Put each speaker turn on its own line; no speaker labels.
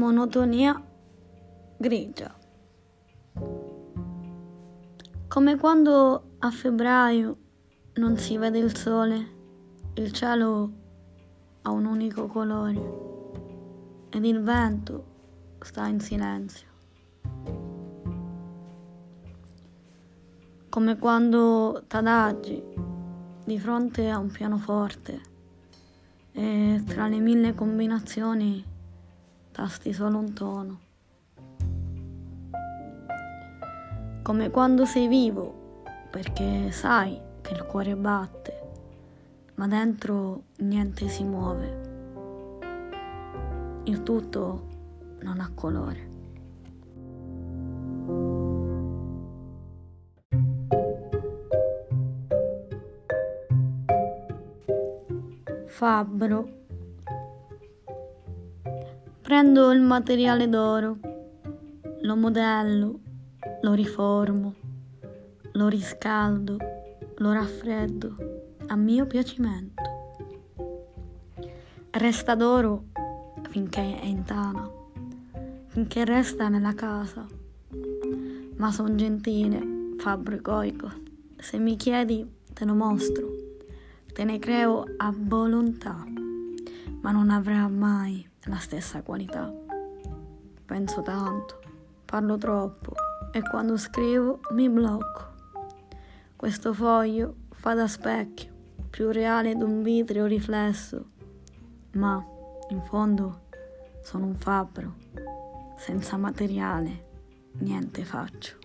monotonia grigia. Come quando a febbraio non si vede il sole, il cielo ha un unico colore ed il vento sta in silenzio. Come quando t'adagi di fronte a un pianoforte e tra le mille combinazioni tasti solo un tono. Come quando sei vivo perché sai che il cuore batte, ma dentro niente si muove. Il tutto non ha colore. Fabbro. Prendo il materiale d'oro, lo modello, lo riformo, lo riscaldo, lo raffreddo a mio piacimento. Resta d'oro finché è in tana, finché resta nella casa. Ma son gentile, fabbro egoico. Se mi chiedi, te lo mostro te ne creo a volontà, ma non avrà mai la stessa qualità. Penso tanto, parlo troppo e quando scrivo mi blocco. Questo foglio fa da specchio, più reale di un vitrio riflesso, ma in fondo sono un fabbro, senza materiale niente faccio.